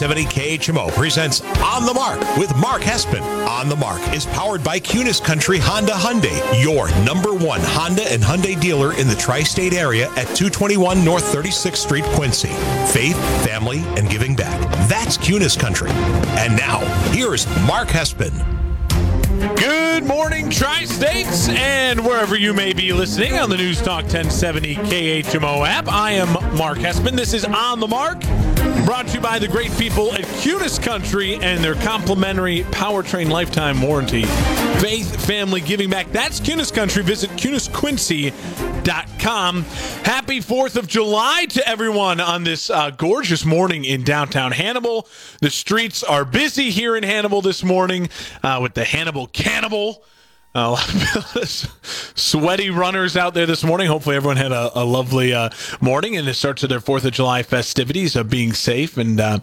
970 KHMO presents On the Mark with Mark Hespen. On the Mark is powered by Kunes Country Honda Hyundai, your number one Honda and Hyundai dealer in the tri state area at 221 North 36th Street, Quincy. Faith, family, and giving back. That's Kunes Country. And now, here's Mark Hespen. Good morning, Tri States, and wherever you may be listening on the News Talk 1070 KHMO app. I am Mark Hespen. This is On the Mark brought to you by the great people at Kunes Country and their complimentary powertrain lifetime warranty. Faith, family, giving back. That's Kunes Country. Visit kunesquincy.com. Happy 4th of July to everyone on this uh, gorgeous morning in downtown Hannibal. The streets are busy here in Hannibal this morning uh, with the Hannibal Cannibal. A lot of sweaty runners out there this morning. Hopefully, everyone had a, a lovely uh, morning and it starts of their Fourth of July festivities of being safe and uh,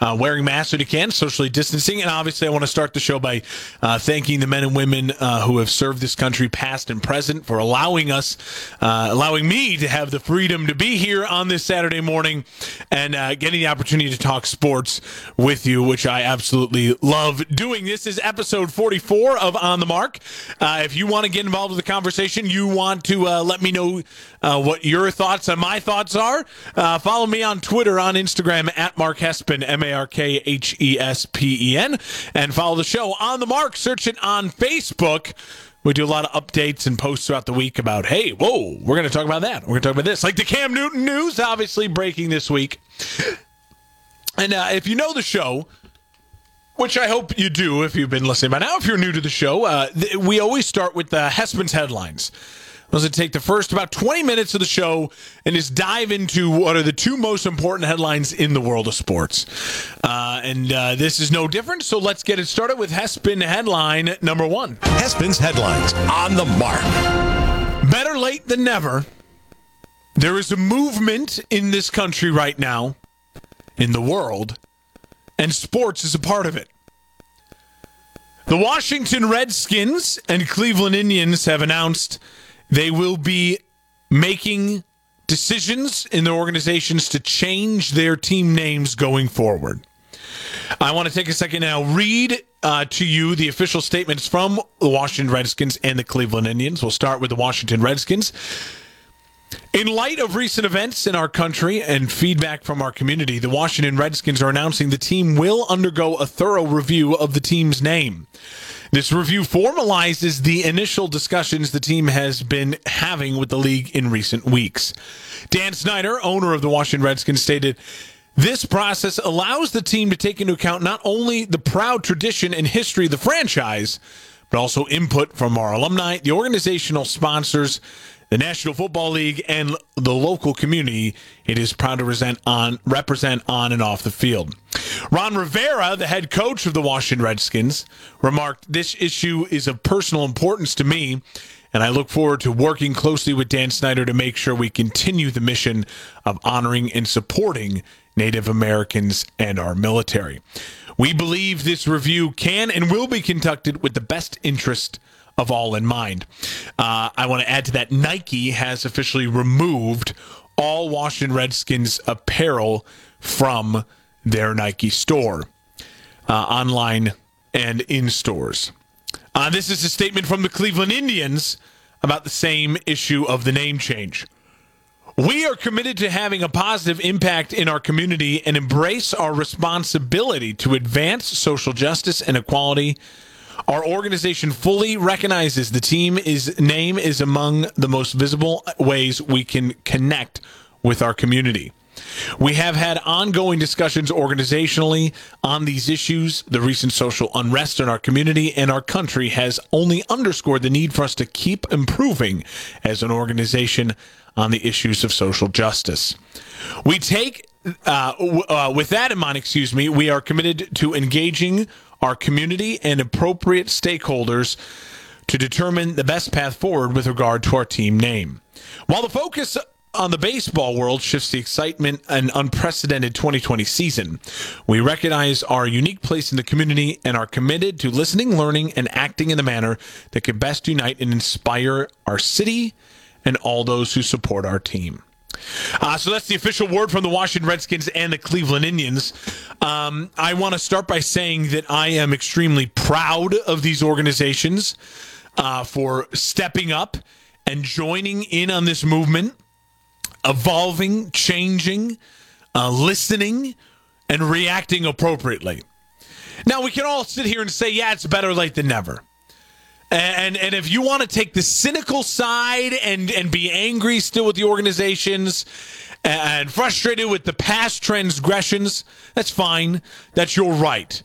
uh, wearing masks when you can, socially distancing. And obviously, I want to start the show by uh, thanking the men and women uh, who have served this country, past and present, for allowing us, uh, allowing me to have the freedom to be here on this Saturday morning and getting the opportunity to talk sports with you, which I absolutely love doing. This is episode 44 of On the Mark. Uh, if you want to get involved with the conversation, you want to uh, let me know uh, what your thoughts and my thoughts are, uh, follow me on Twitter, on Instagram at Mark Hespen, M A R K H E S P E N, and follow the show on the Mark. Search it on Facebook. We do a lot of updates and posts throughout the week about, hey, whoa, we're going to talk about that. We're going to talk about this. Like the Cam Newton news, obviously breaking this week. And uh, if you know the show, which I hope you do if you've been listening by now. If you're new to the show, uh, th- we always start with the Hespen's headlines. I was going to take the first about 20 minutes of the show and just dive into what are the two most important headlines in the world of sports. Uh, and uh, this is no different, so let's get it started with Hespen headline number one. Hespen's headlines on the mark. Better late than never. There is a movement in this country right now, in the world, and sports is a part of it. The Washington Redskins and Cleveland Indians have announced they will be making decisions in their organizations to change their team names going forward. I want to take a second now, read uh, to you the official statements from the Washington Redskins and the Cleveland Indians. We'll start with the Washington Redskins. In light of recent events in our country and feedback from our community, the Washington Redskins are announcing the team will undergo a thorough review of the team's name. This review formalizes the initial discussions the team has been having with the league in recent weeks. Dan Snyder, owner of the Washington Redskins, stated, this process allows the team to take into account not only the proud tradition and history of the franchise, but also input from our alumni, the organizational sponsors, the National Football League, and the local community it is proud to represent on, represent on and off the field. Ron Rivera, the head coach of the Washington Redskins, remarked, This issue is of personal importance to me, and I look forward to working closely with Dan Snyder to make sure we continue the mission of honoring and supporting Native Americans and our military. We believe this review can and will be conducted with the best interest of all in mind. Uh, I want to add to that Nike has officially removed all Washington Redskins apparel from their Nike store, uh, online and in stores. Uh, this is a statement from the Cleveland Indians about the same issue of the name change. We are committed to having a positive impact in our community and embrace our responsibility to advance social justice and equality our organization fully recognizes the team is name is among the most visible ways we can connect with our community. We have had ongoing discussions organizationally on these issues. The recent social unrest in our community and our country has only underscored the need for us to keep improving as an organization on the issues of social justice. We take, uh, w- uh, with that in mind, excuse me, we are committed to engaging our community and appropriate stakeholders to determine the best path forward with regard to our team name. While the focus on the baseball world shifts the excitement and unprecedented 2020 season. We recognize our unique place in the community and are committed to listening, learning, and acting in the manner that can best unite and inspire our city and all those who support our team. Uh, so that's the official word from the Washington Redskins and the Cleveland Indians. Um, I want to start by saying that I am extremely proud of these organizations uh, for stepping up and joining in on this movement, evolving, changing, uh, listening, and reacting appropriately. Now, we can all sit here and say, yeah, it's better late than never. And and if you want to take the cynical side and and be angry still with the organizations and frustrated with the past transgressions, that's fine. That's your right.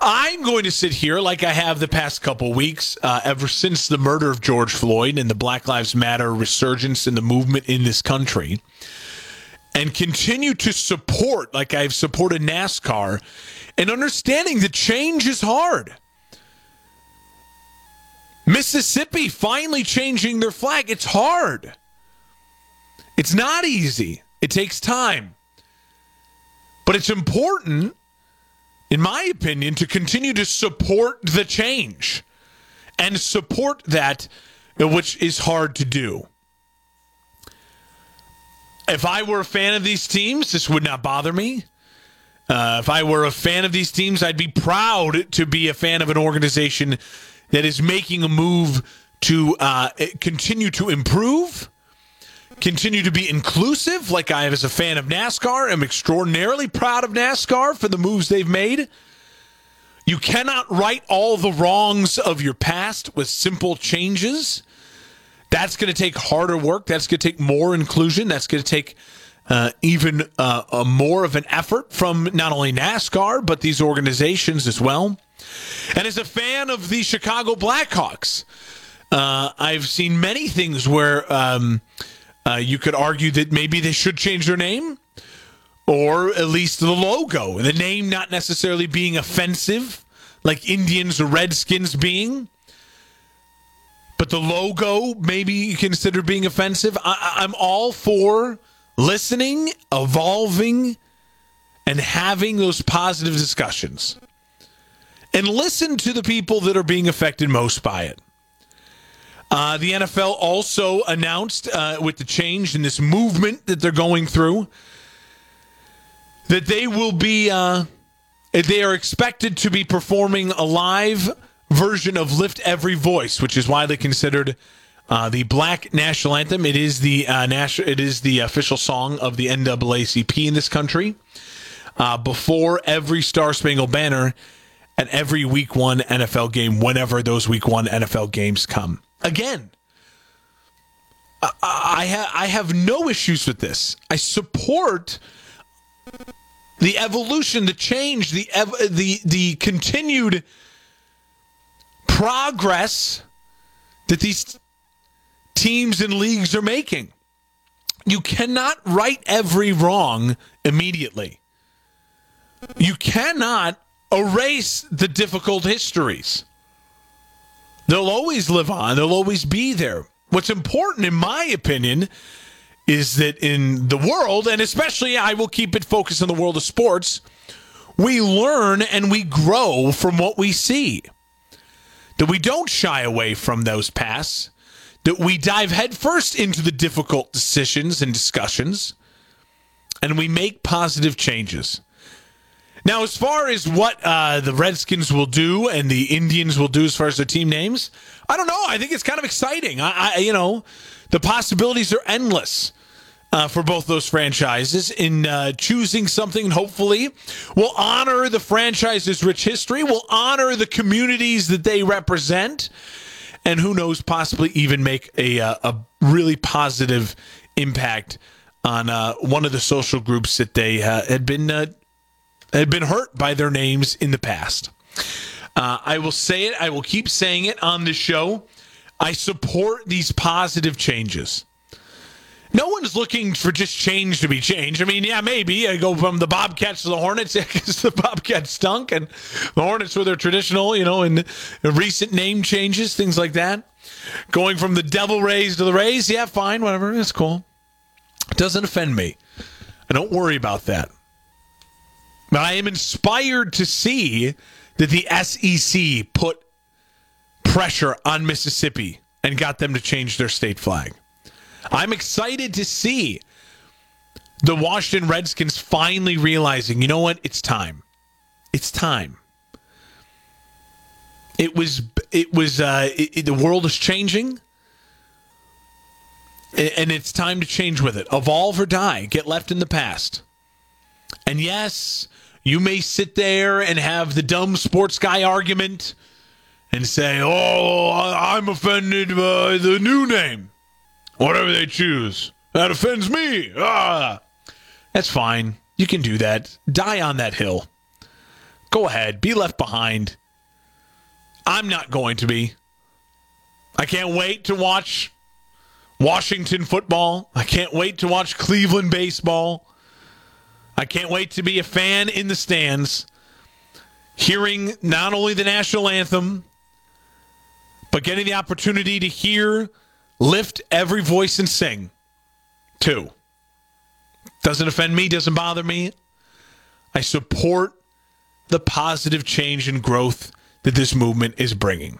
I'm going to sit here like I have the past couple weeks, uh, ever since the murder of George Floyd and the Black Lives Matter resurgence in the movement in this country, and continue to support, like I've supported NASCAR, and understanding that change is hard. Mississippi finally changing their flag. It's hard. It's not easy. It takes time. But it's important, in my opinion, to continue to support the change and support that, which is hard to do. If I were a fan of these teams, this would not bother me. Uh, if I were a fan of these teams, I'd be proud to be a fan of an organization that is making a move to uh, continue to improve, continue to be inclusive. Like I, as a fan of NASCAR, am extraordinarily proud of NASCAR for the moves they've made. You cannot right all the wrongs of your past with simple changes. That's going to take harder work. That's going to take more inclusion. That's going to take uh, even uh, more of an effort from not only NASCAR, but these organizations as well. And as a fan of the Chicago Blackhawks, uh, I've seen many things where um, uh, you could argue that maybe they should change their name or at least the logo, the name not necessarily being offensive, like Indians or Redskins being. But the logo maybe you consider being offensive. I- I'm all for listening, evolving, and having those positive discussions and listen to the people that are being affected most by it. Uh, the NFL also announced uh, with the change in this movement that they're going through that they will be, uh, they are expected to be performing a live version of Lift Every Voice, which is widely considered uh, the Black National Anthem. It is the uh, national, it is the official song of the NAACP in this country. Uh, before every Star Spangled Banner at every week one NFL game whenever those week one NFL games come. Again, I, I, ha- I have no issues with this. I support the evolution, the change, the ev- the the continued progress that these teams and leagues are making. You cannot right every wrong immediately. You cannot erase the difficult histories. They'll always live on, they'll always be there. What's important, in my opinion, is that in the world, and especially I will keep it focused on the world of sports, we learn and we grow from what we see. That we don't shy away from those pasts, that we dive headfirst into the difficult decisions and discussions, and we make positive changes. Now, as far as what uh, the Redskins will do and the Indians will do as far as their team names, I don't know. I think it's kind of exciting. I, I you know, the possibilities are endless uh, for both those franchises in uh, choosing something. Hopefully, will honor the franchise's rich history, will honor the communities that they represent, and who knows, possibly even make a uh, a really positive impact on uh, one of the social groups that they uh, had been had been hurt by their names in the past. Uh, I will say it. I will keep saying it on the show. I support these positive changes. No one's looking for just change to be changed. I mean, yeah, maybe I go from the Bobcats to the Hornets because the Bobcats stunk, and the Hornets were their traditional, you know, and recent name changes, things like that. Going from the Devil Rays to the Rays, yeah, fine, whatever, it's cool. doesn't offend me. I don't worry about that. But I am inspired to see that the SEC put pressure on Mississippi and got them to change their state flag. I'm excited to see the Washington Redskins finally realizing, you know what? It's time. It's time. It was. It was. Uh, it, it, the world is changing, and it's time to change with it. Evolve or die. Get left in the past. And yes, you may sit there and have the dumb sports guy argument and say, "Oh, I'm offended by the new name, whatever they choose. That offends me." Ah, that's fine. You can do that. Die on that hill. Go ahead. Be left behind. I'm not going to be. I can't wait to watch Washington football. I can't wait to watch Cleveland baseball. I can't wait to be a fan in the stands, hearing not only the national anthem, but getting the opportunity to hear, lift every voice and sing, too. Doesn't offend me, doesn't bother me. I support the positive change and growth that this movement is bringing.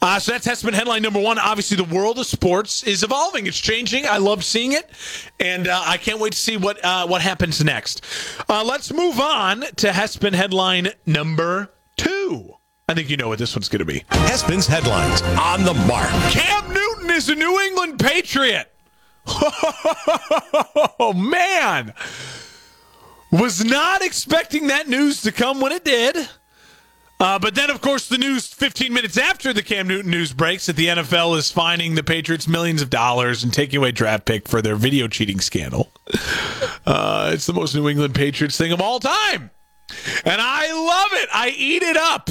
Uh, so that's has headline number one. Obviously, the world of sports is evolving; it's changing. I love seeing it, and uh, I can't wait to see what uh, what happens next. Uh, let's move on to Hespen headline number two. I think you know what this one's going to be. Hespen's headlines on the mark. Cam Newton is a New England Patriot. Oh man, was not expecting that news to come when it did. Uh, but then, of course, the news 15 minutes after the Cam Newton news breaks that the NFL is fining the Patriots millions of dollars and taking away draft pick for their video cheating scandal. Uh, it's the most New England Patriots thing of all time. And I love it. I eat it up.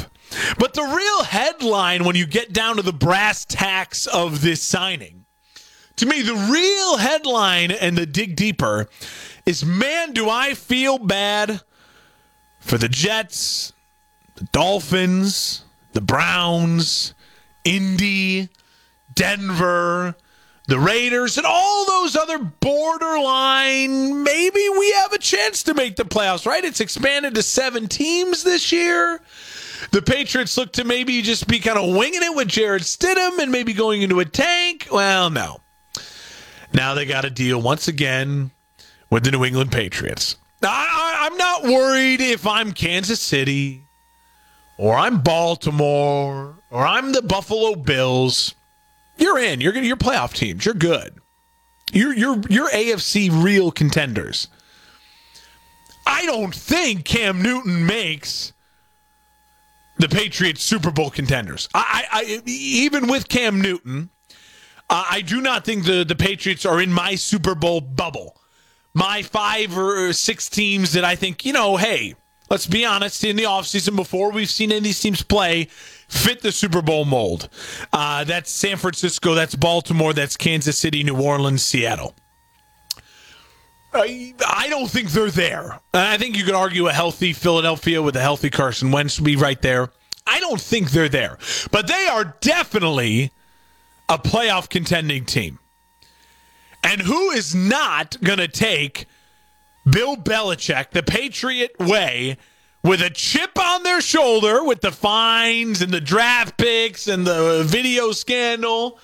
But the real headline, when you get down to the brass tacks of this signing, to me, the real headline and the dig deeper is man, do I feel bad for the Jets, the Dolphins, the Browns, Indy, Denver, the Raiders, and all those other borderline, maybe we have a chance to make the playoffs, right? It's expanded to seven teams this year. The Patriots look to maybe just be kind of winging it with Jarrett Stidham and maybe going into a tank. Well, no. Now they got to deal once again with the New England Patriots. I, am not worried if I'm Kansas City or I'm Baltimore, or I'm the Buffalo Bills, you're in. You're gonna your playoff teams. You're good. You're you're you're AFC real contenders. I don't think Cam Newton makes the Patriots Super Bowl contenders. I, I even with Cam Newton, uh, I do not think the the Patriots are in my Super Bowl bubble. My five or six teams that I think you know, hey, let's be honest, in the offseason before we've seen any of these teams play, fit the Super Bowl mold. Uh, that's San Francisco, that's Baltimore, that's Kansas City, New Orleans, Seattle. I, I don't think they're there. I think you could argue a healthy Philadelphia with a healthy Carson Wentz would be right there. I don't think they're there, but they are definitely a playoff contending team. And who is not going to take Bill Belichick, the Patriot way, with a chip on their shoulder with the fines and the draft picks and the video scandal.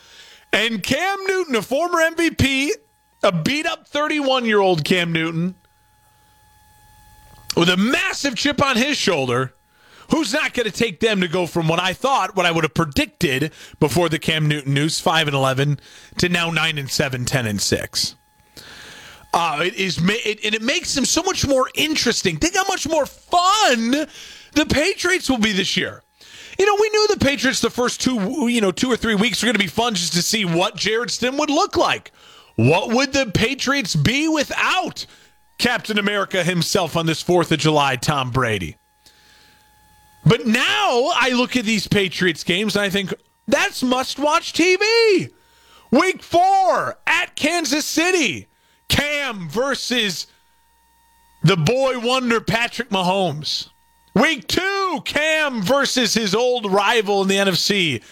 And Cam Newton, a former MVP, a beat up 31 year old Cam Newton, with a massive chip on his shoulder. Who's not going to take them to go from what I thought, what I would have predicted before the Cam Newton news, 5 and 11, to now 9 and 7, 10 and 6? Uh, it is, it, and it makes them so much more interesting. Think how much more fun the Patriots will be this year. You know, we knew the Patriots the first two, you know, two or three weeks were going to be fun just to see what Jarrett Stidham would look like. What would the Patriots be without Captain America himself on this 4th of July, Tom Brady? But now I look at these Patriots games and I think that's must watch TV. Week four at Kansas City. Cam versus the boy wonder Patrick Mahomes. Week two, Cam versus his old rival in the NFC,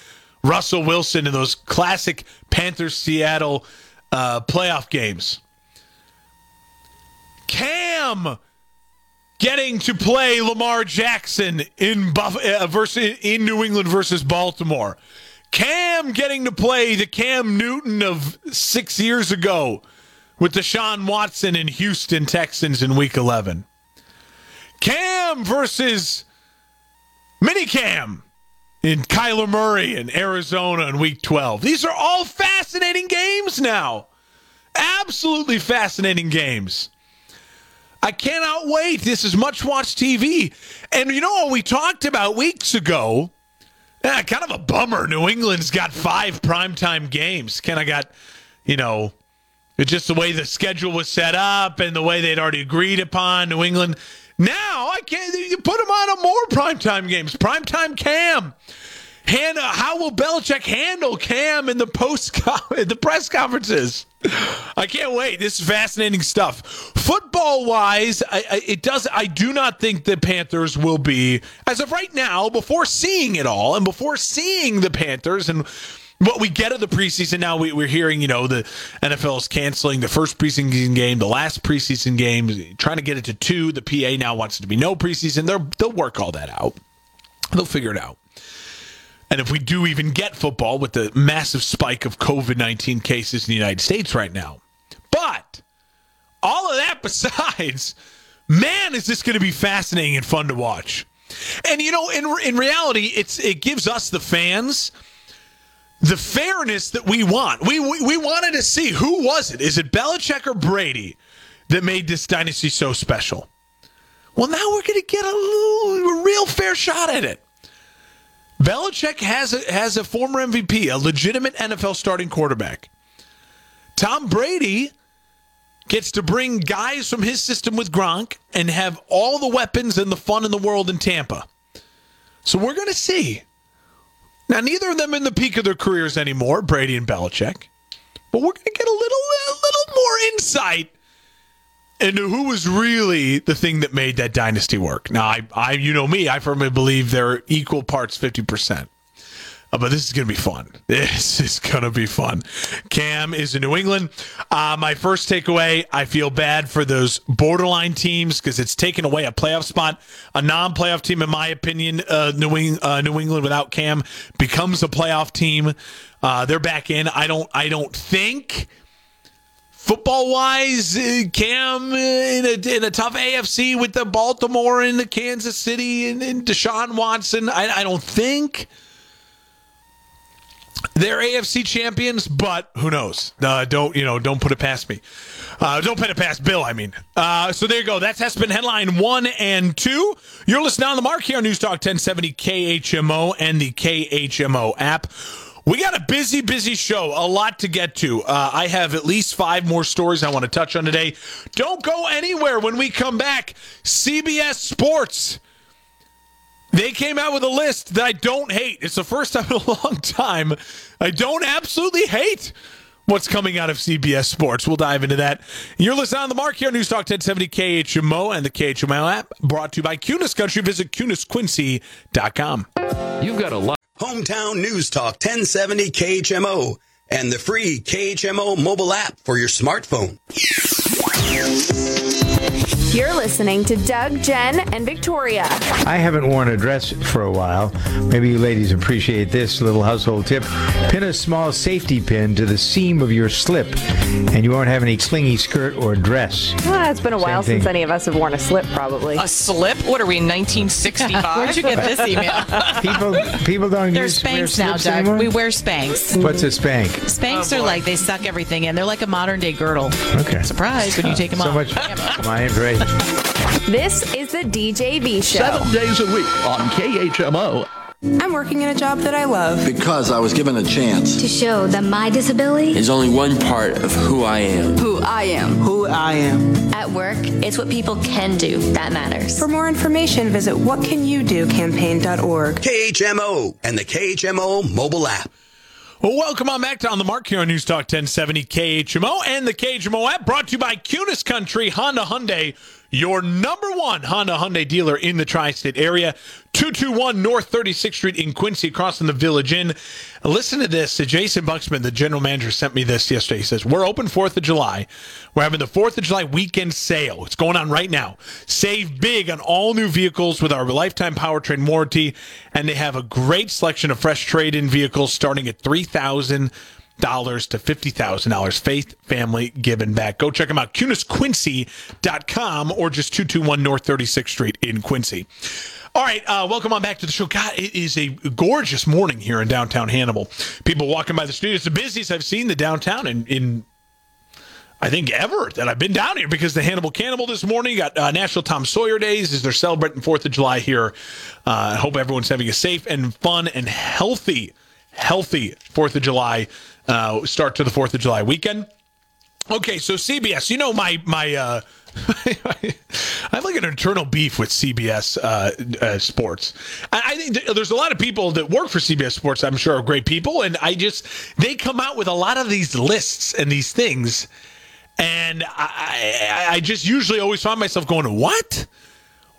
Russell Wilson, in those classic Panthers Seattle uh, playoff games. Cam getting to play Lamar Jackson in Buff- uh, versus in New England versus Baltimore. Cam getting to play the Cam Newton of six years ago with Deshaun Watson in Houston Texans in Week 11. Cam versus Mini Cam in Kyler Murray in Arizona in Week 12. These are all fascinating games now. Absolutely fascinating games. I cannot wait. This is much watch TV. And you know what we talked about weeks ago? Yeah, kind of a bummer. New England's got five primetime games. Kind of got, you know, it's just the way the schedule was set up and the way they'd already agreed upon. New England. Now I can't. You put them on a more primetime games. Primetime Cam. Hannah, uh, how will Belichick handle Cam in the post the press conferences? I can't wait. This is fascinating stuff. Football wise, I, I, it does. I do not think the Panthers will be as of right now. Before seeing it all, and before seeing the Panthers and what we get of the preseason now, we, are hearing, you know, the NFL is canceling the first preseason game, the last preseason game, trying to get it to two. The PA now wants it to be no preseason. They're, they'll work all that out. They'll figure it out. And if we do even get football with the massive spike of COVID 19 cases in the United States right now. But all of that besides, man, is this going to be fascinating and fun to watch. And you know, in in reality, it's it gives us the fans the fairness that we want. We, we we wanted to see who was it? Is it Belichick or Brady that made this dynasty so special? Well, now we're going to get a, little, a real fair shot at it. Belichick has a, has a former MVP, a legitimate NFL starting quarterback. Tom Brady gets to bring guys from his system with Gronk and have all the weapons and the fun in the world in Tampa. So we're going to see. Now, neither of them in the peak of their careers anymore, Brady and Belichick. But we're going to get a little, a little more insight into who was really the thing that made that dynasty work. Now, I, I you know me, I firmly believe they're equal parts, fifty percent. Uh, but this is going to be fun. This is going to be fun. Cam is in New England. Uh, my first takeaway I feel bad for those borderline teams because it's taken away a playoff spot. A non playoff team, in my opinion, uh, New, Eng- uh, New, England without Cam becomes a playoff team. Uh, they're back in. I don't, I don't think football wise, uh, Cam in a, in a tough AFC with the Baltimore and the Kansas City and, and Deshaun Watson. I, I don't think they're AFC champions, but who knows? Uh, don't you know? Don't put it past me. Uh, don't put it past Bill. I mean. Uh, so there you go. That's been headline one and two. You're listening on the mark here on News Talk 1070 KHMO and the KHMO app. We got a busy, busy show. A lot to get to. Uh, I have at least five more stories I want to touch on today. Don't go anywhere when we come back. CBS Sports. They came out with a list that I don't hate. It's the first time in a long time I don't absolutely hate what's coming out of CBS Sports. We'll dive into that. You're listening on the mark here, News Talk 1070 KHMO and the KHMO app, brought to you by Kunes Country. Visit KunesQuincy.com. You've got a lot. Hometown News Talk 1070 KHMO and the free KHMO mobile app for your smartphone. You're listening to Doug, Jen, and Victoria. I haven't worn a dress for a while. Maybe you ladies appreciate this little household tip. Pin a small safety pin to the seam of your slip, and you won't have any clingy skirt or dress. Well, it's been a while thing. since any of us have worn a slip, probably. A slip? What are we, 1965? Where'd you get this email? People, people don't There's use wear Spanx now, slips Doug. anymore? We wear Spanx. What's a spank? Spanx oh, are like they suck everything in. They're like a modern day girdle. Okay. Surprise when you take them So off. much for my information. This is the DJV show. Seven days a week on KHMO. I'm working in a job that I love. Because I was given a chance to show that my disability is only one part of who I am. Who I am. Who I am. At work, it's what people can do that matters. For more information, visit whatcanyoudocampaign.org. KHMO and the KHMO mobile app. Well, welcome on back to On the Mark here on News Talk 1070 KHMO and the KHMO app brought to you by Kunes Country Honda Hyundai. Your number one Honda Hyundai dealer in the tri-state area. 221 North 36th Street in Quincy, across from the Village Inn. Listen to this. Jason Buxman, the general manager, sent me this yesterday. He says, We're open 4th of July. We're having the 4th of July weekend sale. It's going on right now. Save big on all new vehicles with our lifetime powertrain warranty. And they have a great selection of fresh trade in vehicles starting at 3000 dollars to fifty thousand dollars. Faith Family Giving Back. Go check them out. KunesQuincy.com or just two two one North Thirty Sixth Street in Quincy. All right, uh, welcome on back to the show. God, it is a gorgeous morning here in downtown Hannibal. People walking by the street. It's the busiest I've seen the downtown in, in I think ever that I've been down here because the Hannibal Cannibal this morning got uh, National Tom Sawyer Days as they're celebrating Fourth of July here. Uh, I hope everyone's having a safe and fun and healthy, healthy Fourth of July uh, start to the Fourth of July weekend. Okay, so CBS, you know my my. Uh, I have like an internal beef with CBS uh, uh, Sports. I, I think th- there's a lot of people that work for CBS Sports. I'm sure are great people, and I just they come out with a lot of these lists and these things, and I, I, I just usually always find myself going, "What,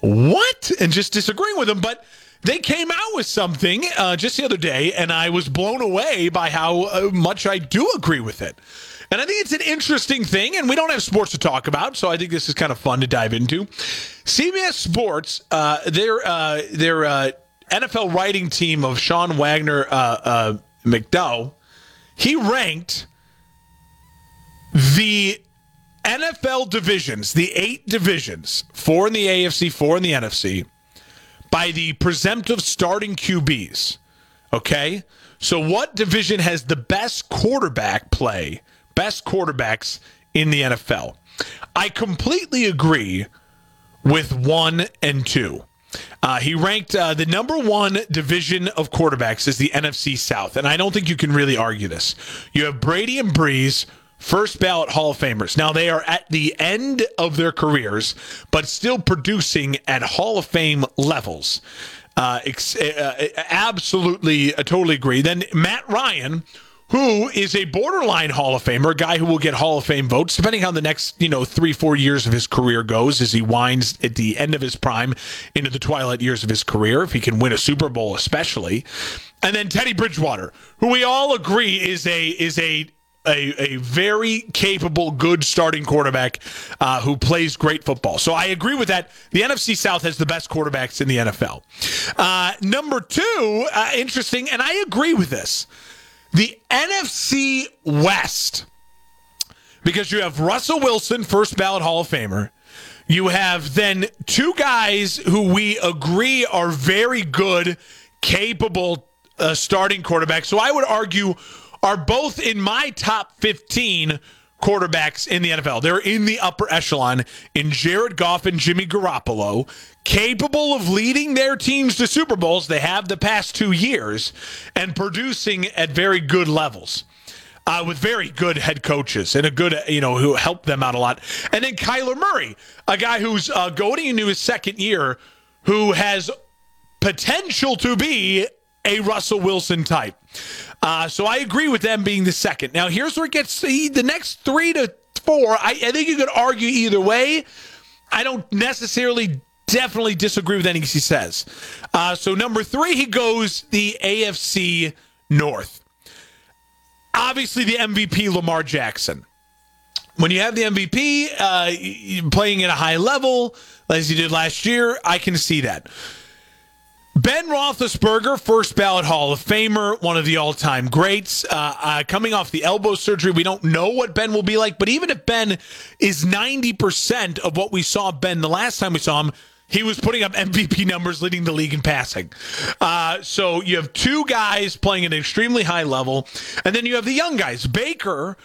what?" and just disagreeing with them, but they came out with something uh, just the other day, and I was blown away by how uh, much I do agree with it. And I think it's an interesting thing, and we don't have sports to talk about, so I think this is kind of fun to dive into. CBS Sports, uh, their uh, their uh, NFL writing team of Sean Wagner uh, uh, McDowell, he ranked the NFL divisions, the eight divisions, four in the AFC, four in the NFC, by the presumptive starting QBs. Okay? So, what division has the best quarterback play, best quarterbacks in the NFL? I completely agree with one and two. Uh, he ranked uh, the number one division of quarterbacks is the NFC South, and I don't think you can really argue this. You have Brady and Brees, first ballot Hall of Famers. Now they are at the end of their careers, but still producing at Hall of Fame levels. Uh, ex- uh, absolutely, I totally agree. Then Matt Ryan, who is a borderline Hall of Famer, a guy who will get Hall of Fame votes, depending how the next, you know, three, four years of his career goes as he winds at the end of his prime into the twilight years of his career, if he can win a Super Bowl, especially. And then Teddy Bridgewater, who we all agree is a is a a, a very capable, good starting quarterback uh, who plays great football. So I agree with that. The NFC South has the best quarterbacks in the NFL. Uh, number two, uh, interesting, and I agree with this. The NFC West, because you have Russell Wilson, first ballot Hall of Famer. You have then two guys who we agree are very good, capable uh, starting quarterbacks. So I would argue are both in my top 15 quarterbacks in the NFL. They're in the upper echelon in Jared Goff and Jimmy Garoppolo, capable of leading their teams to Super Bowls. They have the past two years and producing at very good levels. Uh, with very good head coaches and a good, you know, who helped them out a lot. And then Kyler Murray, a guy who's uh, going into his second year, who has potential to be a Russell Wilson type. Uh, so I agree with them being the second. Now, here's where it gets the, next three to four. I, I think you could argue either way. I don't necessarily definitely disagree with anything he says. Uh, so, number three, he goes the AFC North. Obviously, the MVP, Lamar Jackson. When you have the MVP uh, playing at a high level, as he did last year, I can see that. Ben Roethlisberger, first ballot Hall of Famer, one of the all time greats. Uh, uh, coming off the elbow surgery, we don't know what Ben will be like, but even if Ben is 90% of what we saw Ben the last time we saw him, he was putting up MVP numbers, leading the league in passing. Uh, so you have two guys playing at an extremely high level, and then you have the young guys. Baker,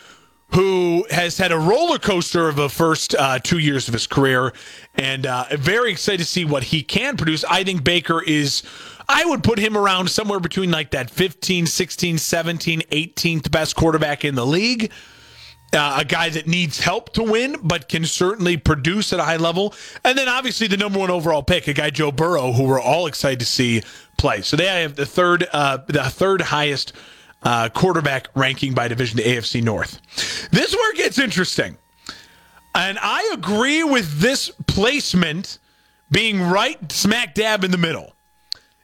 who has had a roller coaster of the first uh, two years of his career, and uh, very excited to see what he can produce. I think Baker is. I would put him around somewhere between like that 15, 16, 17, 18th best quarterback in the league. Uh, a guy that needs help to win, but can certainly produce at a high level. And then obviously the number one overall pick, a guy Joe Burrow, who we're all excited to see play. So they have the third, uh, the third highest uh, quarterback ranking by division, the AFC North. This is where it gets interesting. And I agree with this placement being right smack dab in the middle.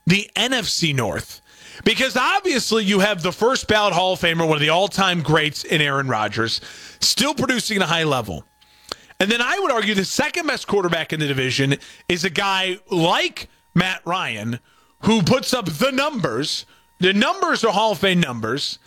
The NFC North. Because obviously you have the first ballot Hall of Famer, one of the all time greats in Aaron Rodgers, still producing at a high level. And then I would argue the second best quarterback in the division is a guy like Matt Ryan, who puts up the numbers. The numbers are Hall of Fame numbers,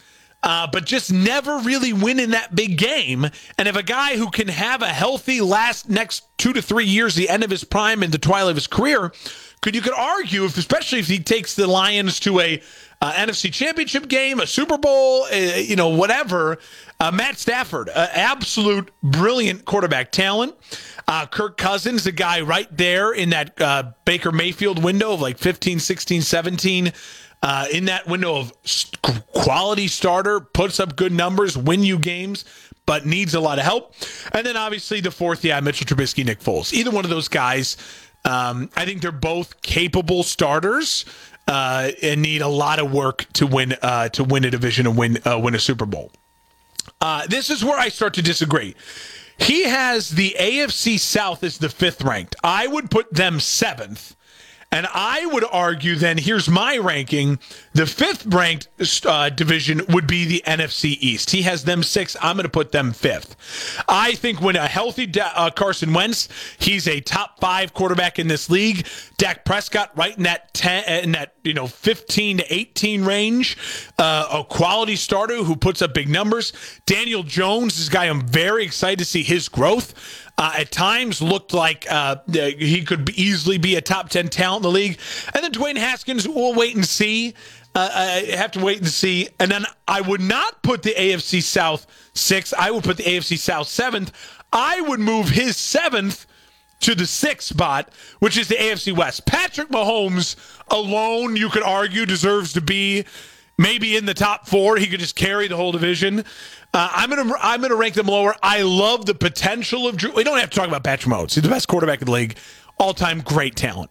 uh, but just never really winning that big game. And if a guy who can have a healthy last next two to three years, the end of his prime and the twilight of his career, could you could argue, if, especially if he takes the Lions to a uh, NFC Championship game, a Super Bowl, uh, you know, whatever. Uh, Matt Stafford, absolute brilliant quarterback talent. Uh, Kirk Cousins, the guy right there in that uh, Baker Mayfield window of like 15, 16, 17. In that window of quality starter, puts up good numbers, win you games, but needs a lot of help. And then obviously the fourth, yeah, Mitchell Trubisky, Nick Foles. Either one of those guys. Um, I think they're both capable starters uh, and need a lot of work to win uh, to win a division and win uh, win a Super Bowl. Uh, this is where I start to disagree. He has the AFC South as the fifth ranked. I would put them seventh. And I would argue then, here's my ranking. The fifth ranked uh, division would be the NFC East. He has them six. I'm going to put them fifth. I think when a healthy uh, Carson Wentz, he's a top five quarterback in this league. Dak Prescott, right in that 10, in that you know 15 to 18 range, uh, a quality starter who puts up big numbers. Daniel Jones, this guy, I'm very excited to see his growth uh, at times looked like uh, he could easily be a top 10 talent in the league. And then Dwayne Haskins, we'll wait and see. Uh, I have to wait and see. And then I would not put the AFC South sixth. I would put the AFC South seventh. I would move his seventh to the sixth spot, which is the AFC West. Patrick Mahomes alone, you could argue, deserves to be maybe in the top four. He could just carry the whole division. Uh, I'm gonna I'm gonna rank them lower. I love the potential of Drew. We don't have to talk about Patrick Mahomes. He's the best quarterback in the league, all time great talent.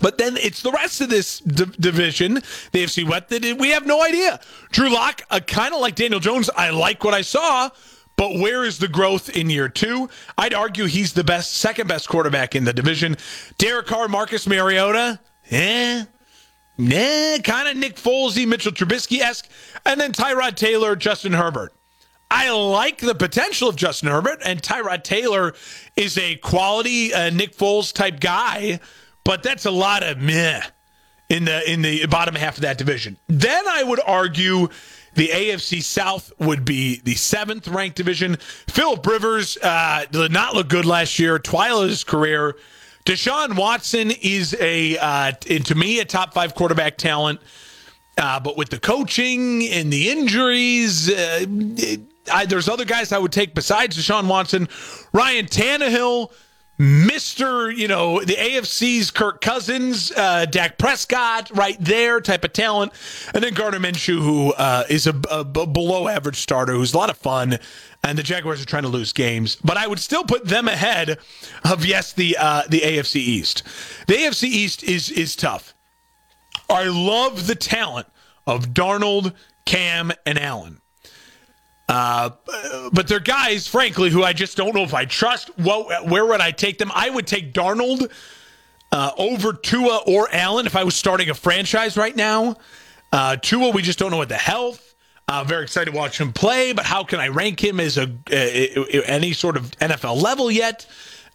But then it's the rest of this d- division, the AFC West, that we have no idea. Drew Lock, uh, kind of like Daniel Jones, I like what I saw, but where is the growth in year two? I'd argue he's the best, second best quarterback in the division. Derek Carr, Marcus Mariota, eh, nah, kind of Nick Folesy, Mitchell Trubisky esque, and then Tyrod Taylor, Justin Herbert. I like the potential of Justin Herbert, and Tyrod Taylor is a quality uh, Nick Foles type guy, but that's a lot of meh in the in the bottom half of that division. Then I would argue the AFC South would be the seventh ranked division. Philip Rivers uh, did not look good last year. His career. Deshaun Watson is a uh, to me a top five quarterback talent. Uh, but with the coaching and the injuries, uh, I, there's other guys I would take besides Deshaun Watson. Ryan Tannehill, Mr. You know, the AFC's Kirk Cousins, uh, Dak Prescott, right there type of talent. And then Gardner Minshew, who uh, is a, a, a below average starter who's a lot of fun. And the Jaguars are trying to lose games, but I would still put them ahead of yes the uh, the AFC East. The AFC East is is tough. I love the talent of Darnold, Cam, and Allen. Uh, but they're guys, frankly, who I just don't know if I trust. What, where would I take them? I would take Darnold uh, over Tua or Allen if I was starting a franchise right now. Uh, Tua, we just don't know what the health. Uh, very excited to watch him play, but how can I rank him as a any sort of NFL level yet?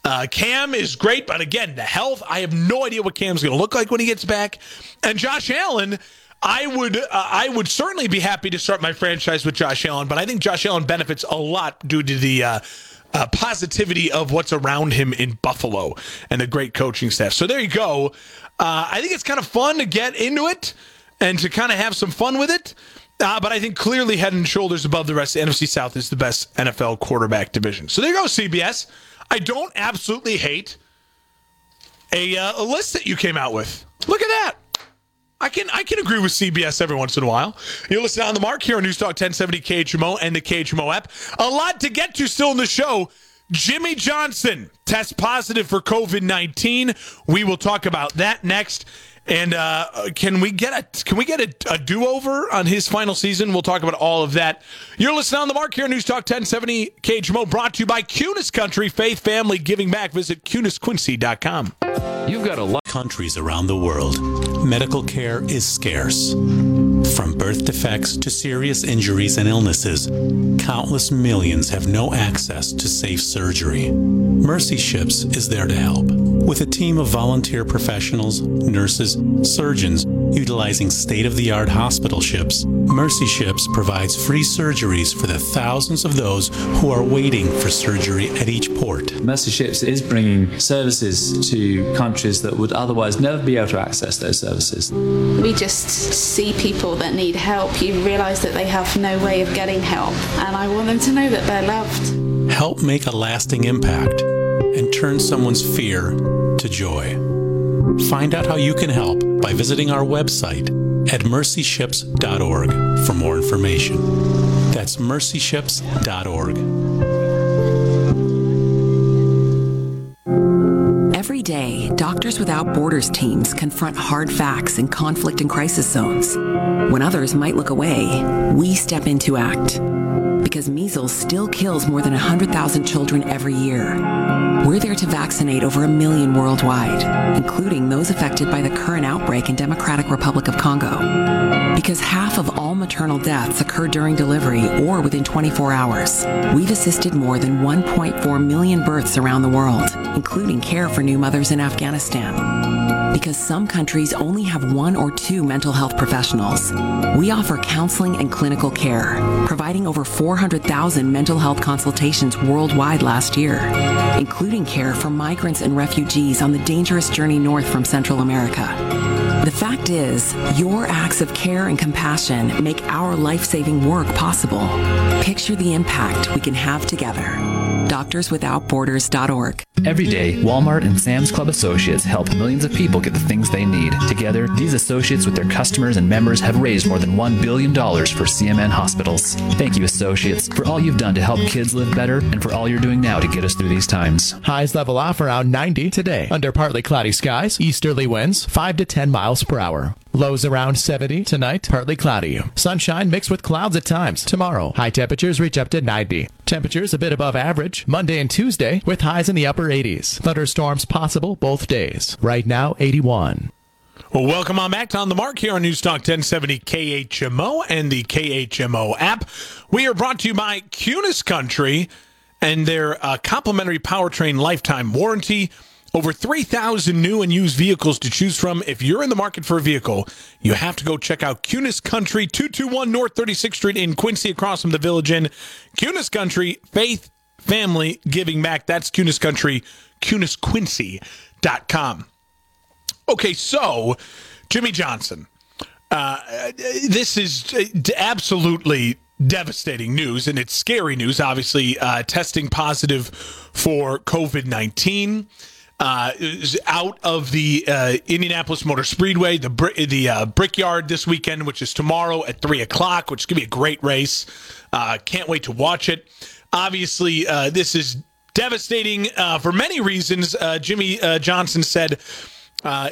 Uh, Cam is great, but again, the health, I have no idea what Cam's going to look like when he gets back. And Josh Allen, I would uh, I would certainly be happy to start my franchise with Josh Allen, but I think Josh Allen benefits a lot due to the uh, uh, positivity of what's around him in Buffalo and the great coaching staff. So there you go. Uh, I think it's kind of fun to get into it and to kind of have some fun with it. Uh, but I think clearly head and shoulders above the rest, of the NFC South is the best NFL quarterback division. So there you go, CBS. I don't absolutely hate a, uh, a list that you came out with. Look at that. I can I can agree with CBS every once in a while. You're listening on the mark here on News Talk 1070 KHMO and the KHMO app. A lot to get to still in the show. Jimmie Johnson tests positive for COVID 19. We will talk about that next. And uh, can we get a can we get a, a do over on his final season? We'll talk about all of that. You're listening on the mark here, News Talk 1070 KHMO, brought to you by Kunes Country Faith Family Giving Back. Visit KunesQuincy.com. You've got a lot. Of countries around the world, medical care is scarce. From birth defects to serious injuries and illnesses, countless millions have no access to safe surgery. Mercy Ships is there to help. With a team of volunteer professionals, nurses, surgeons utilizing state of the art hospital ships, Mercy Ships provides free surgeries for the thousands of those who are waiting for surgery at each port. Mercy Ships is bringing services to countries that would otherwise never be able to access those services. We just see people that need help. You realise that they have no way of getting help, and I want them to know that they're loved. Help make a lasting impact and turn someone's fear to joy. Find out how you can help by visiting our website at mercyships.org for more information. That's mercyships.org. Doctors Without Borders teams confront hard facts in conflict and crisis zones. When others might look away, we step in to act. Because measles still kills more than 100,000 children every year. We're there to vaccinate over a million worldwide, including those affected by the current outbreak in Democratic Republic of Congo. Because half of all maternal deaths occur during delivery or within 24 hours, we've assisted more than 1.4 million births around the world, including care for new mothers in Afghanistan. Because some countries only have one or two mental health professionals, we offer counseling and clinical care, providing over 400,000 mental health consultations worldwide last year, including care for migrants and refugees on the dangerous journey north from Central America. The fact is, your acts of care and compassion make our life saving work possible. Picture the impact we can have together. DoctorsWithoutBorders.org. Every day, Walmart and Sam's Club associates help millions of people get the things they need. Together, these associates with their customers and members have raised more than $1 billion for CMN hospitals. Thank you, associates, for all you've done to help kids live better and for all you're doing now to get us through these times. Highs level off around 90 today. Under partly cloudy skies, easterly winds 5 to 10 miles per hour. Lows around 70 tonight, partly cloudy. Sunshine mixed with clouds at times. Tomorrow, high temperatures reach up to 90. Temperatures a bit above average Monday and Tuesday with highs in the upper 80s. Thunderstorms possible both days. Right now, 81. Well, welcome on back to On the Mark here on Newstalk 1070 KHMO and the KHMO app. We are brought to you by Kunes Country and their uh, complimentary powertrain lifetime warranty. Over 3,000 new and used vehicles to choose from. If you're in the market for a vehicle, you have to go check out Kunes Country, 221 North 36th Street in Quincy, across from the Village Inn. Kunes Country, faith, family, giving back. That's Kunes Country, KunesQuincy.com. Okay, so Jimmie Johnson. Uh, this is absolutely devastating news, and it's scary news, obviously, uh, testing positive for COVID 19. Uh, out of the uh, Indianapolis Motor Speedway, the the uh, Brickyard this weekend, which is tomorrow at three o'clock, which is gonna be a great race. Uh, can't wait to watch it. Obviously, uh, this is devastating uh, for many reasons. Jimmie Johnson said.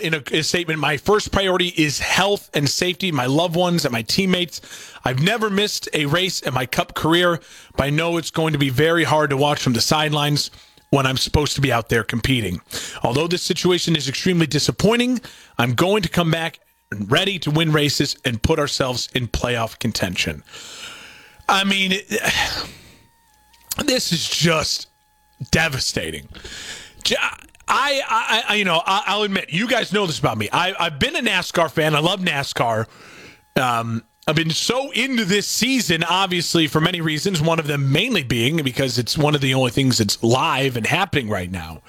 in a, a statement, my first priority is health and safety, my loved ones and my teammates. I've never missed a race in my cup career, but I know it's going to be very hard to watch from the sidelines when I'm supposed to be out there competing. Although this situation is extremely disappointing, I'm going to come back ready to win races and put ourselves in playoff contention. I mean, this is just devastating. I, I, you know, I, will admit, you guys know this about me. I, I've been a NASCAR fan. I love NASCAR. Um, I've been so into this season, obviously, for many reasons. One of them mainly being because it's one of the only things that's live and happening right now.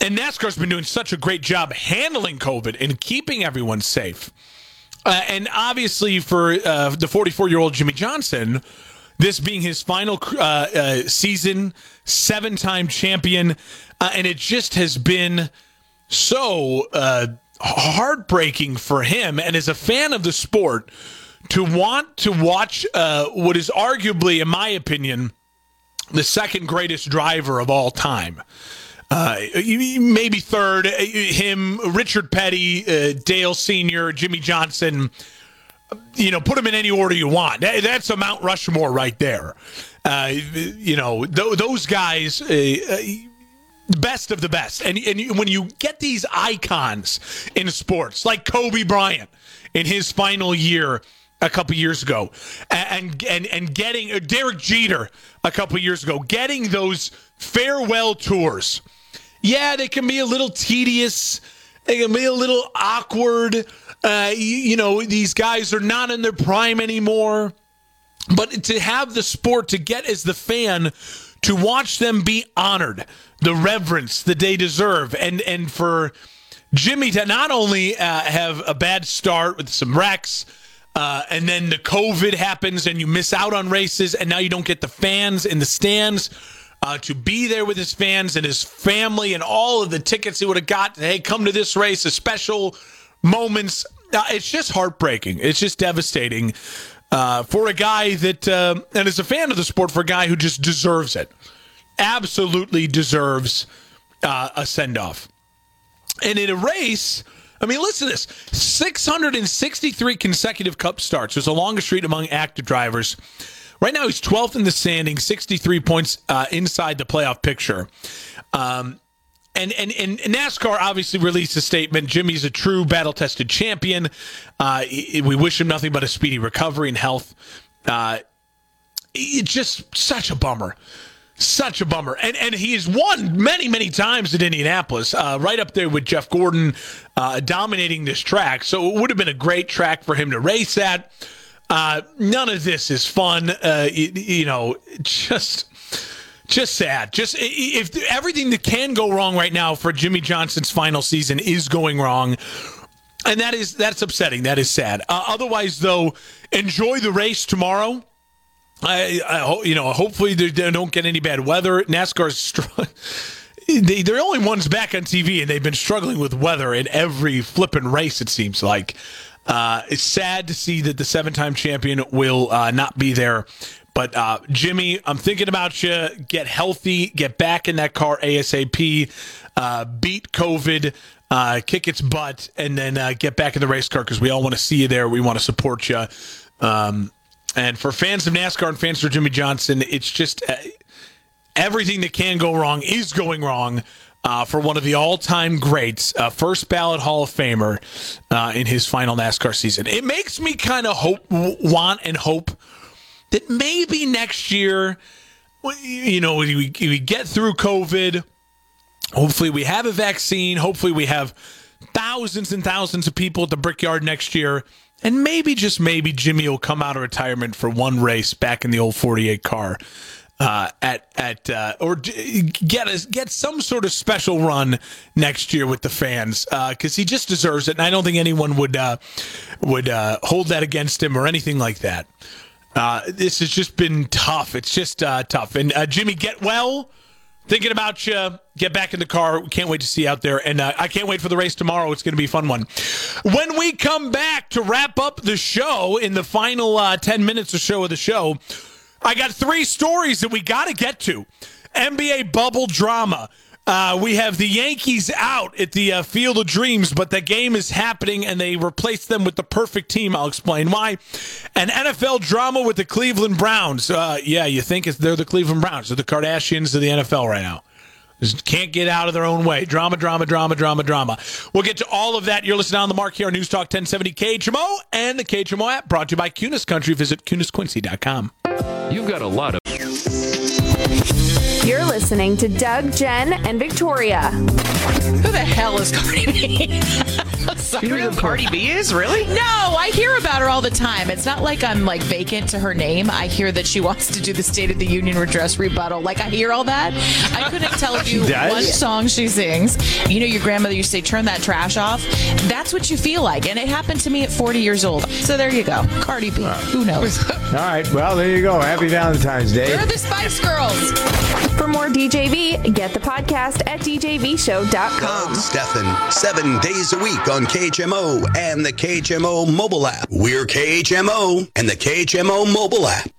And NASCAR's been doing such a great job handling COVID and keeping everyone safe. Uh, and obviously, for uh, the 44 year old Jimmie Johnson, this being his final uh, uh season, seven time champion, uh, and it just has been so uh, heartbreaking for him. And as a fan of the sport, to want to watch uh, what is arguably, in my opinion, the second greatest driver of all time. uh, maybe third. uh, Him, Richard Petty, uh, Dale Senior, Jimmie Johnson. You know, put them in any order you want. That's a Mount Rushmore right there. Uh, you know, th- those guys. Uh, best of the best. And and when you get these icons in sports, like Kobe Bryant in his final year a couple years ago, and and and getting uh, Derek Jeter a couple years ago, getting those farewell tours. Yeah, they can be a little tedious. They can be a little awkward. Uh, you, you know, these guys are not in their prime anymore. But to have the sport to get as the fan to watch them be honored, the reverence that they deserve, and and for Jimmy to not only uh, have a bad start with some wrecks, uh, and then the COVID happens and you miss out on races, and now you don't get the fans in the stands. Uh, to be there with his fans and his family and all of the tickets he would have got. Hey, come to this race, a special moments. Uh, it's just heartbreaking. It's just devastating uh, for a guy that, uh, and as a fan of the sport, for a guy who just deserves it, absolutely deserves uh, a send off. And in a race, I mean, listen to this 663 consecutive cup starts. There's the longest streak among active drivers. Right now, he's 12th in the standing, 63 points uh, inside the playoff picture. Um, and, and and NASCAR obviously released a statement. Jimmy's a true battle tested champion. Uh, we wish him nothing but a speedy recovery and health. Uh, it's just such a bummer. Such a bummer. And and he has won many, many times at Indianapolis, uh, right up there with Jeff Gordon uh, dominating this track. So it would have been a great track for him to race at. Uh, none of this is fun. Uh, you, you know, just just sad. Just if everything that can go wrong right now for Jimmie Johnson's final season is going wrong, and that is that's upsetting. That is sad. Uh, otherwise, though, enjoy the race tomorrow. I, I hope you know. Hopefully, they, don't get any bad weather. NASCAR's they, they're the only ones back on TV, and they've been struggling with weather in every flipping race. It seems like uh, it's sad to see that the seven-time champion will uh, not be there. But uh, Jimmy, I'm thinking about you. Get healthy. Get back in that car asap. Uh, beat COVID. Uh, kick its butt, and then uh, get back in the race car because we all want to see you there. We want to support you. Um, and for fans of NASCAR and fans of Jimmie Johnson, it's just uh, everything that can go wrong is going wrong uh, for one of the all-time greats, uh, first ballot Hall of Famer uh, in his final NASCAR season. It makes me kind of hope, want, and hope that maybe next year, you know, we, we get through COVID. Hopefully, we have a vaccine. Hopefully, we have thousands and thousands of people at the Brickyard next year. And maybe, just maybe, Jimmy will come out of retirement for one race back in the old 48 car. Uh, at at uh, or get a, get some sort of special run next year with the fans because he just deserves it, and I don't think anyone would uh, would uh, hold that against him or anything like that. Uh, this has just been tough. It's just uh, tough. And uh, Jimmy, get well. Thinking about you. Get back in the car. Can't wait to see you out there. And uh, I can't wait for the race tomorrow. It's going to be a fun one. When we come back to wrap up the show in the final uh, 10 minutes or so of the show, I got three stories that we got to get to. NBA bubble drama. Uh, we have the Yankees out at the uh, Field of Dreams, but the game is happening and they replaced them with the perfect team. I'll explain why. An NFL drama with the Cleveland Browns. Uh, yeah, you think they're the Cleveland Browns. They're the Kardashians of the NFL right now. Just can't get out of their own way. Drama, drama, drama, drama, drama. We'll get to all of that. You're listening on the mark here on News Talk 1070 KHMO and the KHMO app brought to you by Kunes Country. Visit KunesQuincy.com. You've got a lot of. You're listening to Doug, Jen, and Victoria. Who the hell is Cardi B? Sorry, You know who Cardi B is really? No, I hear about her all the time. It's not like I'm like vacant to her name. I hear that she wants to do the State of the Union redress rebuttal. Like I hear all that. I couldn't tell you She one song she sings. You know, your grandmother used to say, "Turn that trash off." That's what you feel like, and it happened to me at 40 years old. So there you go, Cardi B. Who knows? All right. Well, there you go. Happy Valentine's Day. They're the Spice Girls. For more DJV, get the podcast at djvshow.com. Doug Stephan, seven days a week on KHMO and the KHMO mobile app. We're KHMO and the KHMO mobile app.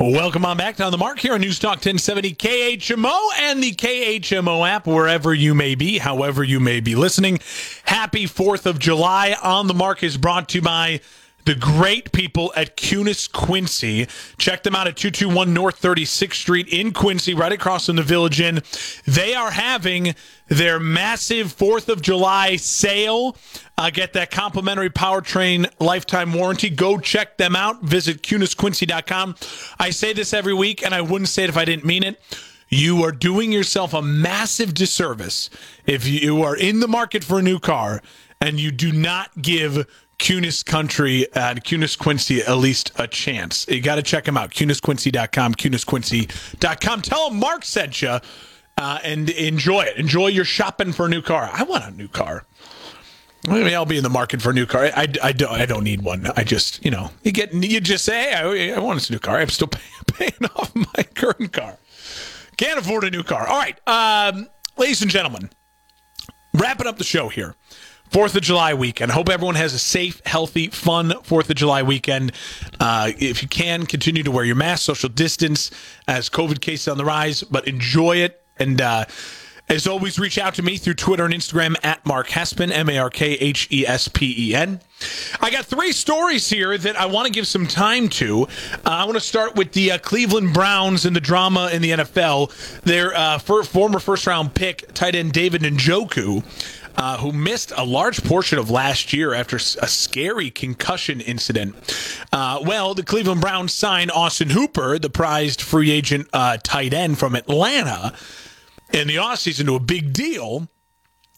Welcome on back down the mark here on News Talk 1070 KHMO and the KHMO app, wherever you may be, however you may be listening. Happy 4th of July. On the mark is brought to you by the great people at Kunes Quincy. Check them out at 221 North 36th Street in Quincy, right across from the Village Inn. They are having their massive 4th of July sale. Uh, get that complimentary powertrain lifetime warranty. Go check them out. Visit kunesquincy.com. I say this every week, and I wouldn't say it if I didn't mean it. You are doing yourself a massive disservice if you are in the market for a new car and you do not give Kunes Country and Kunes Quincy at least a chance. You got to check them out. KunesQuincy.com, KunesQuincy.com. Tell them Mark sent you uh, and enjoy it. Enjoy your shopping for a new car. I want a new car. Maybe I'll be in the market for a new car. I, I, I, don't, I don't need one. I just, you know, you get, you just say, hey, I, I want a new car. I'm still pay, paying off my current car. Can't afford a new car. All right. Um, ladies and gentlemen, wrapping up the show here. Fourth of July weekend. Hope everyone has a safe, healthy, fun Fourth of July weekend. Uh, if you can, continue to wear your mask, social distance as COVID cases on the rise, but enjoy it. And uh, as always, reach out to me through Twitter and Instagram at Mark Hespen, M A R K H E S P E N. I got three stories here that I want to give some time to. Uh, I want to start with the uh, Cleveland Browns and the drama in the NFL. Their uh, former first round pick, tight end David Njoku uh, who missed a large portion of last year after a scary concussion incident. Uh, well, the Cleveland Browns signed Austin Hooper, the prized free agent uh, tight end from Atlanta, in the offseason to a big deal.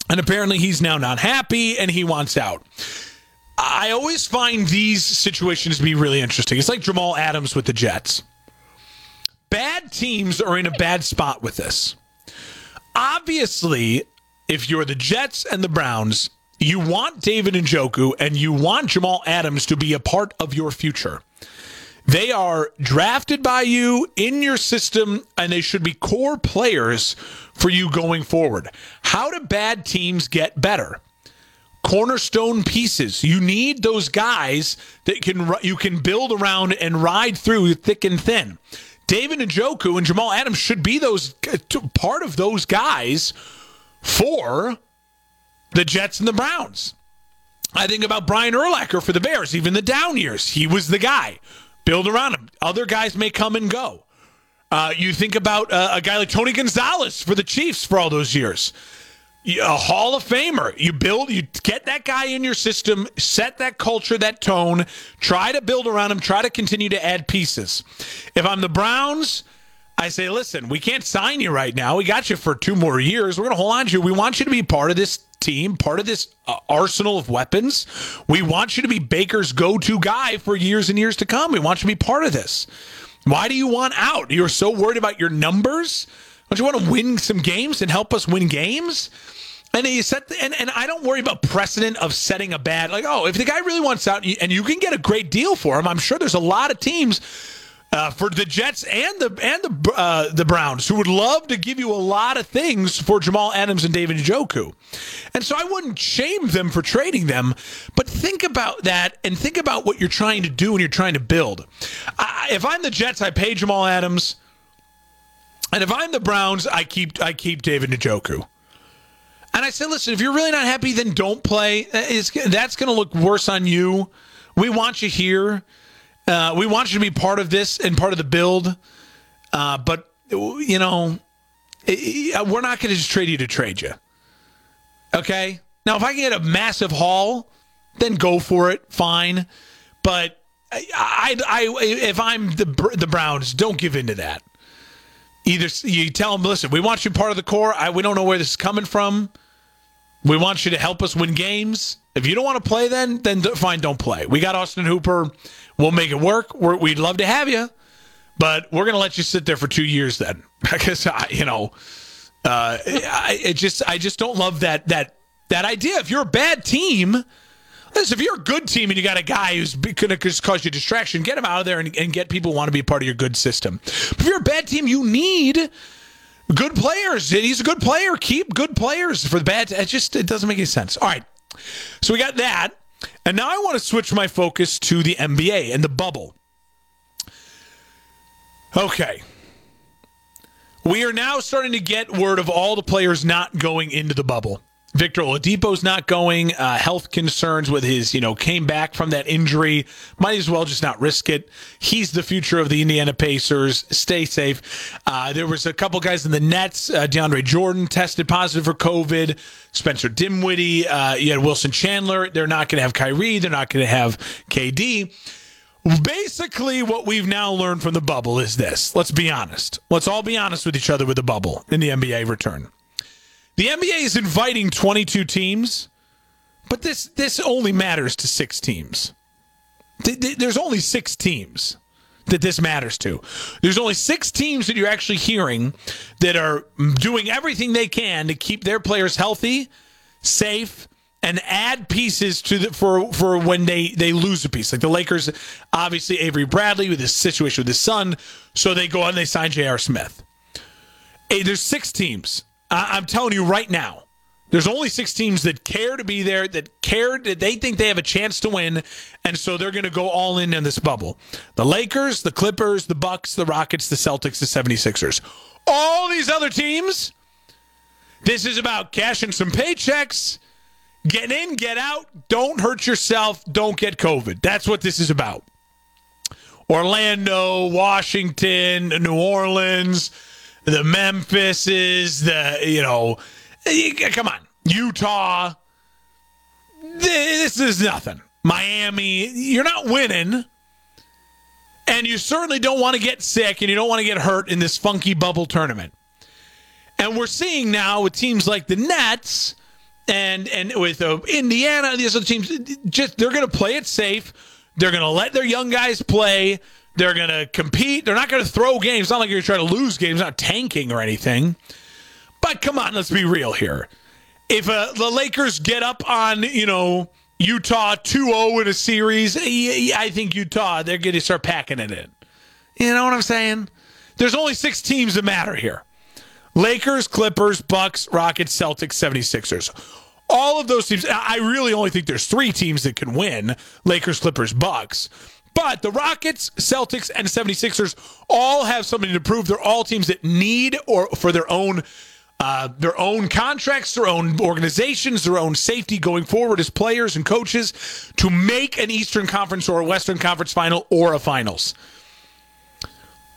And apparently he's now not happy and he wants out. I always find these situations to be really interesting. It's like Jamal Adams with the Jets. Bad teams are in a bad spot with this. Obviously, if you're the Jets and the Browns, you want David Njoku and you want Jamal Adams to be a part of your future. They are drafted by you in your system, and they should be core players for you going forward. How do bad teams get better? Cornerstone pieces. You need those guys that can you can build around and ride through thick and thin. David Njoku and Jamal Adams should be those uh, part of those guys for the Jets and the Browns. I think about Brian Urlacher for the Bears, even the down years. He was the guy. Build around him. Other guys may come and go. Uh, you think about uh, a guy like Tony Gonzalez for the Chiefs for all those years. A Hall of Famer. You build, you get that guy in your system, set that culture, that tone, try to build around him, try to continue to add pieces. If I'm the Browns, I say, listen, we can't sign you right now. We got you for two more years. We're going to hold on to you. We want you to be part of this team, part of this uh, arsenal of weapons. We want you to be Baker's go to guy for years and years to come. We want you to be part of this. Why do you want out? You're so worried about your numbers? Don't you want to win some games and help us win games? And you set the, and, and I don't worry about precedent of setting a bad like oh if the guy really wants out and you can get a great deal for him I'm sure there's a lot of teams uh, for the Jets and the and the uh, the Browns, who would love to give you a lot of things for Jamal Adams and David Njoku. And so I wouldn't shame them for trading them, but think about that and think about what you're trying to do and you're trying to build. I, if I'm the Jets, I pay Jamal Adams, and if I'm the Browns, I keep I keep David Njoku. And I said, listen, if you're really not happy, then don't play. That's going to look worse on you. We want you here. Uh, we want you to be part of this and part of the build, uh, but you know, we're not going to just trade you to trade you. Okay. Now, if I can get a massive haul, then go for it. Fine, but I, I, I if I'm the the Browns, don't give in to that. Either you tell them, listen, we want you part of the core. I, we don't know where this is coming from. We want you to help us win games. If you don't want to play, then then fine, don't play. We got Austin Hooper. We'll make it work. we would love to have you, but we're going to let you sit there for two years then, because I, you know, uh, I it just I just don't love that that that idea. If you're a bad team, listen, if you're a good team and you got a guy who's going to just cause you distraction, get him out of there and, and get people want to be part of your good system. If you're a bad team, you need good players. He's a good player. Keep good players for the bad. It just it doesn't make any sense. All right, so we got that. And now I want to switch my focus to the NBA and the bubble. Okay. We are now starting to get word of all the players not going into the bubble. Victor Oladipo's not going. Uh, health concerns with his, you know, came back from that injury. Might as well just not risk it. He's the future of the Indiana Pacers. Stay safe. Uh, there was a couple guys in the Nets. Uh, DeAndre Jordan tested positive for COVID. Spencer Dinwiddie. Uh, you had Wilson Chandler. They're not going to have Kyrie. They're not going to have KD. Basically, what we've now learned from the bubble is this. Let's be honest. Let's all be honest with each other with the bubble in the NBA return. The NBA is inviting 22 teams, but this this only matters to six teams. There's only six teams that this matters to. There's only six teams that you're actually hearing that are doing everything they can to keep their players healthy, safe, and add pieces to the for for when they they lose a piece. Like the Lakers, obviously Avery Bradley with his situation with his son, so they go out and they sign J.R. Smith. Hey, there's six teams. I- I'm telling you right now, there's only six teams that care to be there, that care that they think they have a chance to win, and so they're going to go all in in this bubble. The Lakers, the Clippers, the Bucks, the Rockets, the Celtics, the 76ers. All these other teams, this is about cashing some paychecks, get in, get out, don't hurt yourself, don't get COVID. That's what this is about. Orlando, Washington, New Orleans, the Memphises, the you know, come on, Utah. This is nothing. Miami, you're not winning. And you certainly don't want to get sick and you don't want to get hurt in this funky bubble tournament. And we're seeing now with teams like the Nets and and with uh, Indiana, these other teams, just they're going to play it safe. They're going to let their young guys play. They're going to compete. They're not going to throw games. It's not like you're trying to lose games, not tanking or anything. But come on, let's be real here. If uh, the Lakers get up on, you know, Utah 2-0 in a series, I think Utah, they're going to start packing it in. You know what I'm saying? There's only six teams that matter here. Lakers, Clippers, Bucks, Rockets, Celtics, 76ers. All of those teams, I really only think there's three teams that can win Lakers, Clippers, Bucks. But the Rockets, Celtics, and 76ers all have something to prove. They're all teams that need or for their own uh, their own contracts, their own organizations, their own safety going forward as players and coaches to make an Eastern Conference or a Western Conference final or a finals.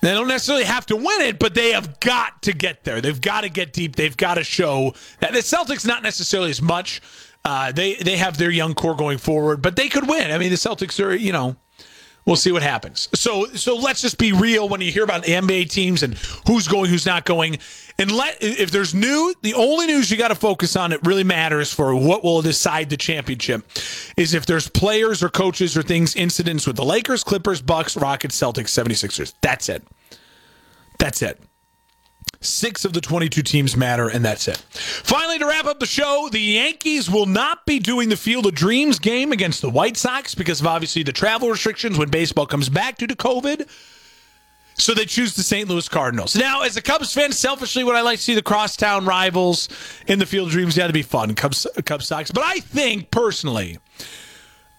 They don't necessarily have to win it, but they have got to get there. They've got to get deep. They've got to show that the Celtics not necessarily as much. Uh, they they have their young core going forward, but they could win. I mean, the Celtics are you know We'll see what happens. So so let's just be real when you hear about NBA teams and who's going, who's not going. And let if there's new, the only news you got to focus on that really matters for what will decide the championship is if there's players or coaches or things, incidents with the Lakers, Clippers, Bucks, Rockets, Celtics, 76ers. That's it. That's it. Six of the 22 teams matter, and that's it. Finally, to wrap up the show, the Yankees will not be doing the Field of Dreams game against the White Sox because of obviously the travel restrictions when baseball comes back due to COVID. So they choose the St. Louis Cardinals. Now, as a Cubs fan, selfishly, would I like to see the crosstown rivals in the Field of Dreams? Yeah, to be fun, Cubs, Cubs Sox. But I think personally,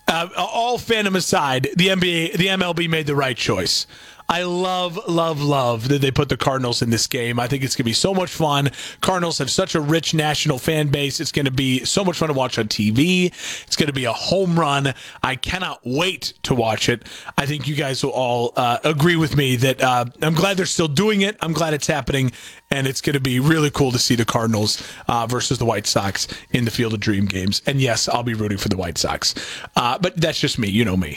uh, all fandom aside, the NBA, the MLB made the right choice. I love, love, love that they put the Cardinals in this game. I think it's going to be so much fun. Cardinals have such a rich national fan base. It's going to be so much fun to watch on TV. It's going to be a home run. I cannot wait to watch it. I think you guys will all uh, agree with me that uh, I'm glad they're still doing it. I'm glad it's happening. And it's going to be really cool to see the Cardinals uh, versus the White Sox in the Field of Dream games. And yes, I'll be rooting for the White Sox. Uh, but that's just me. You know me.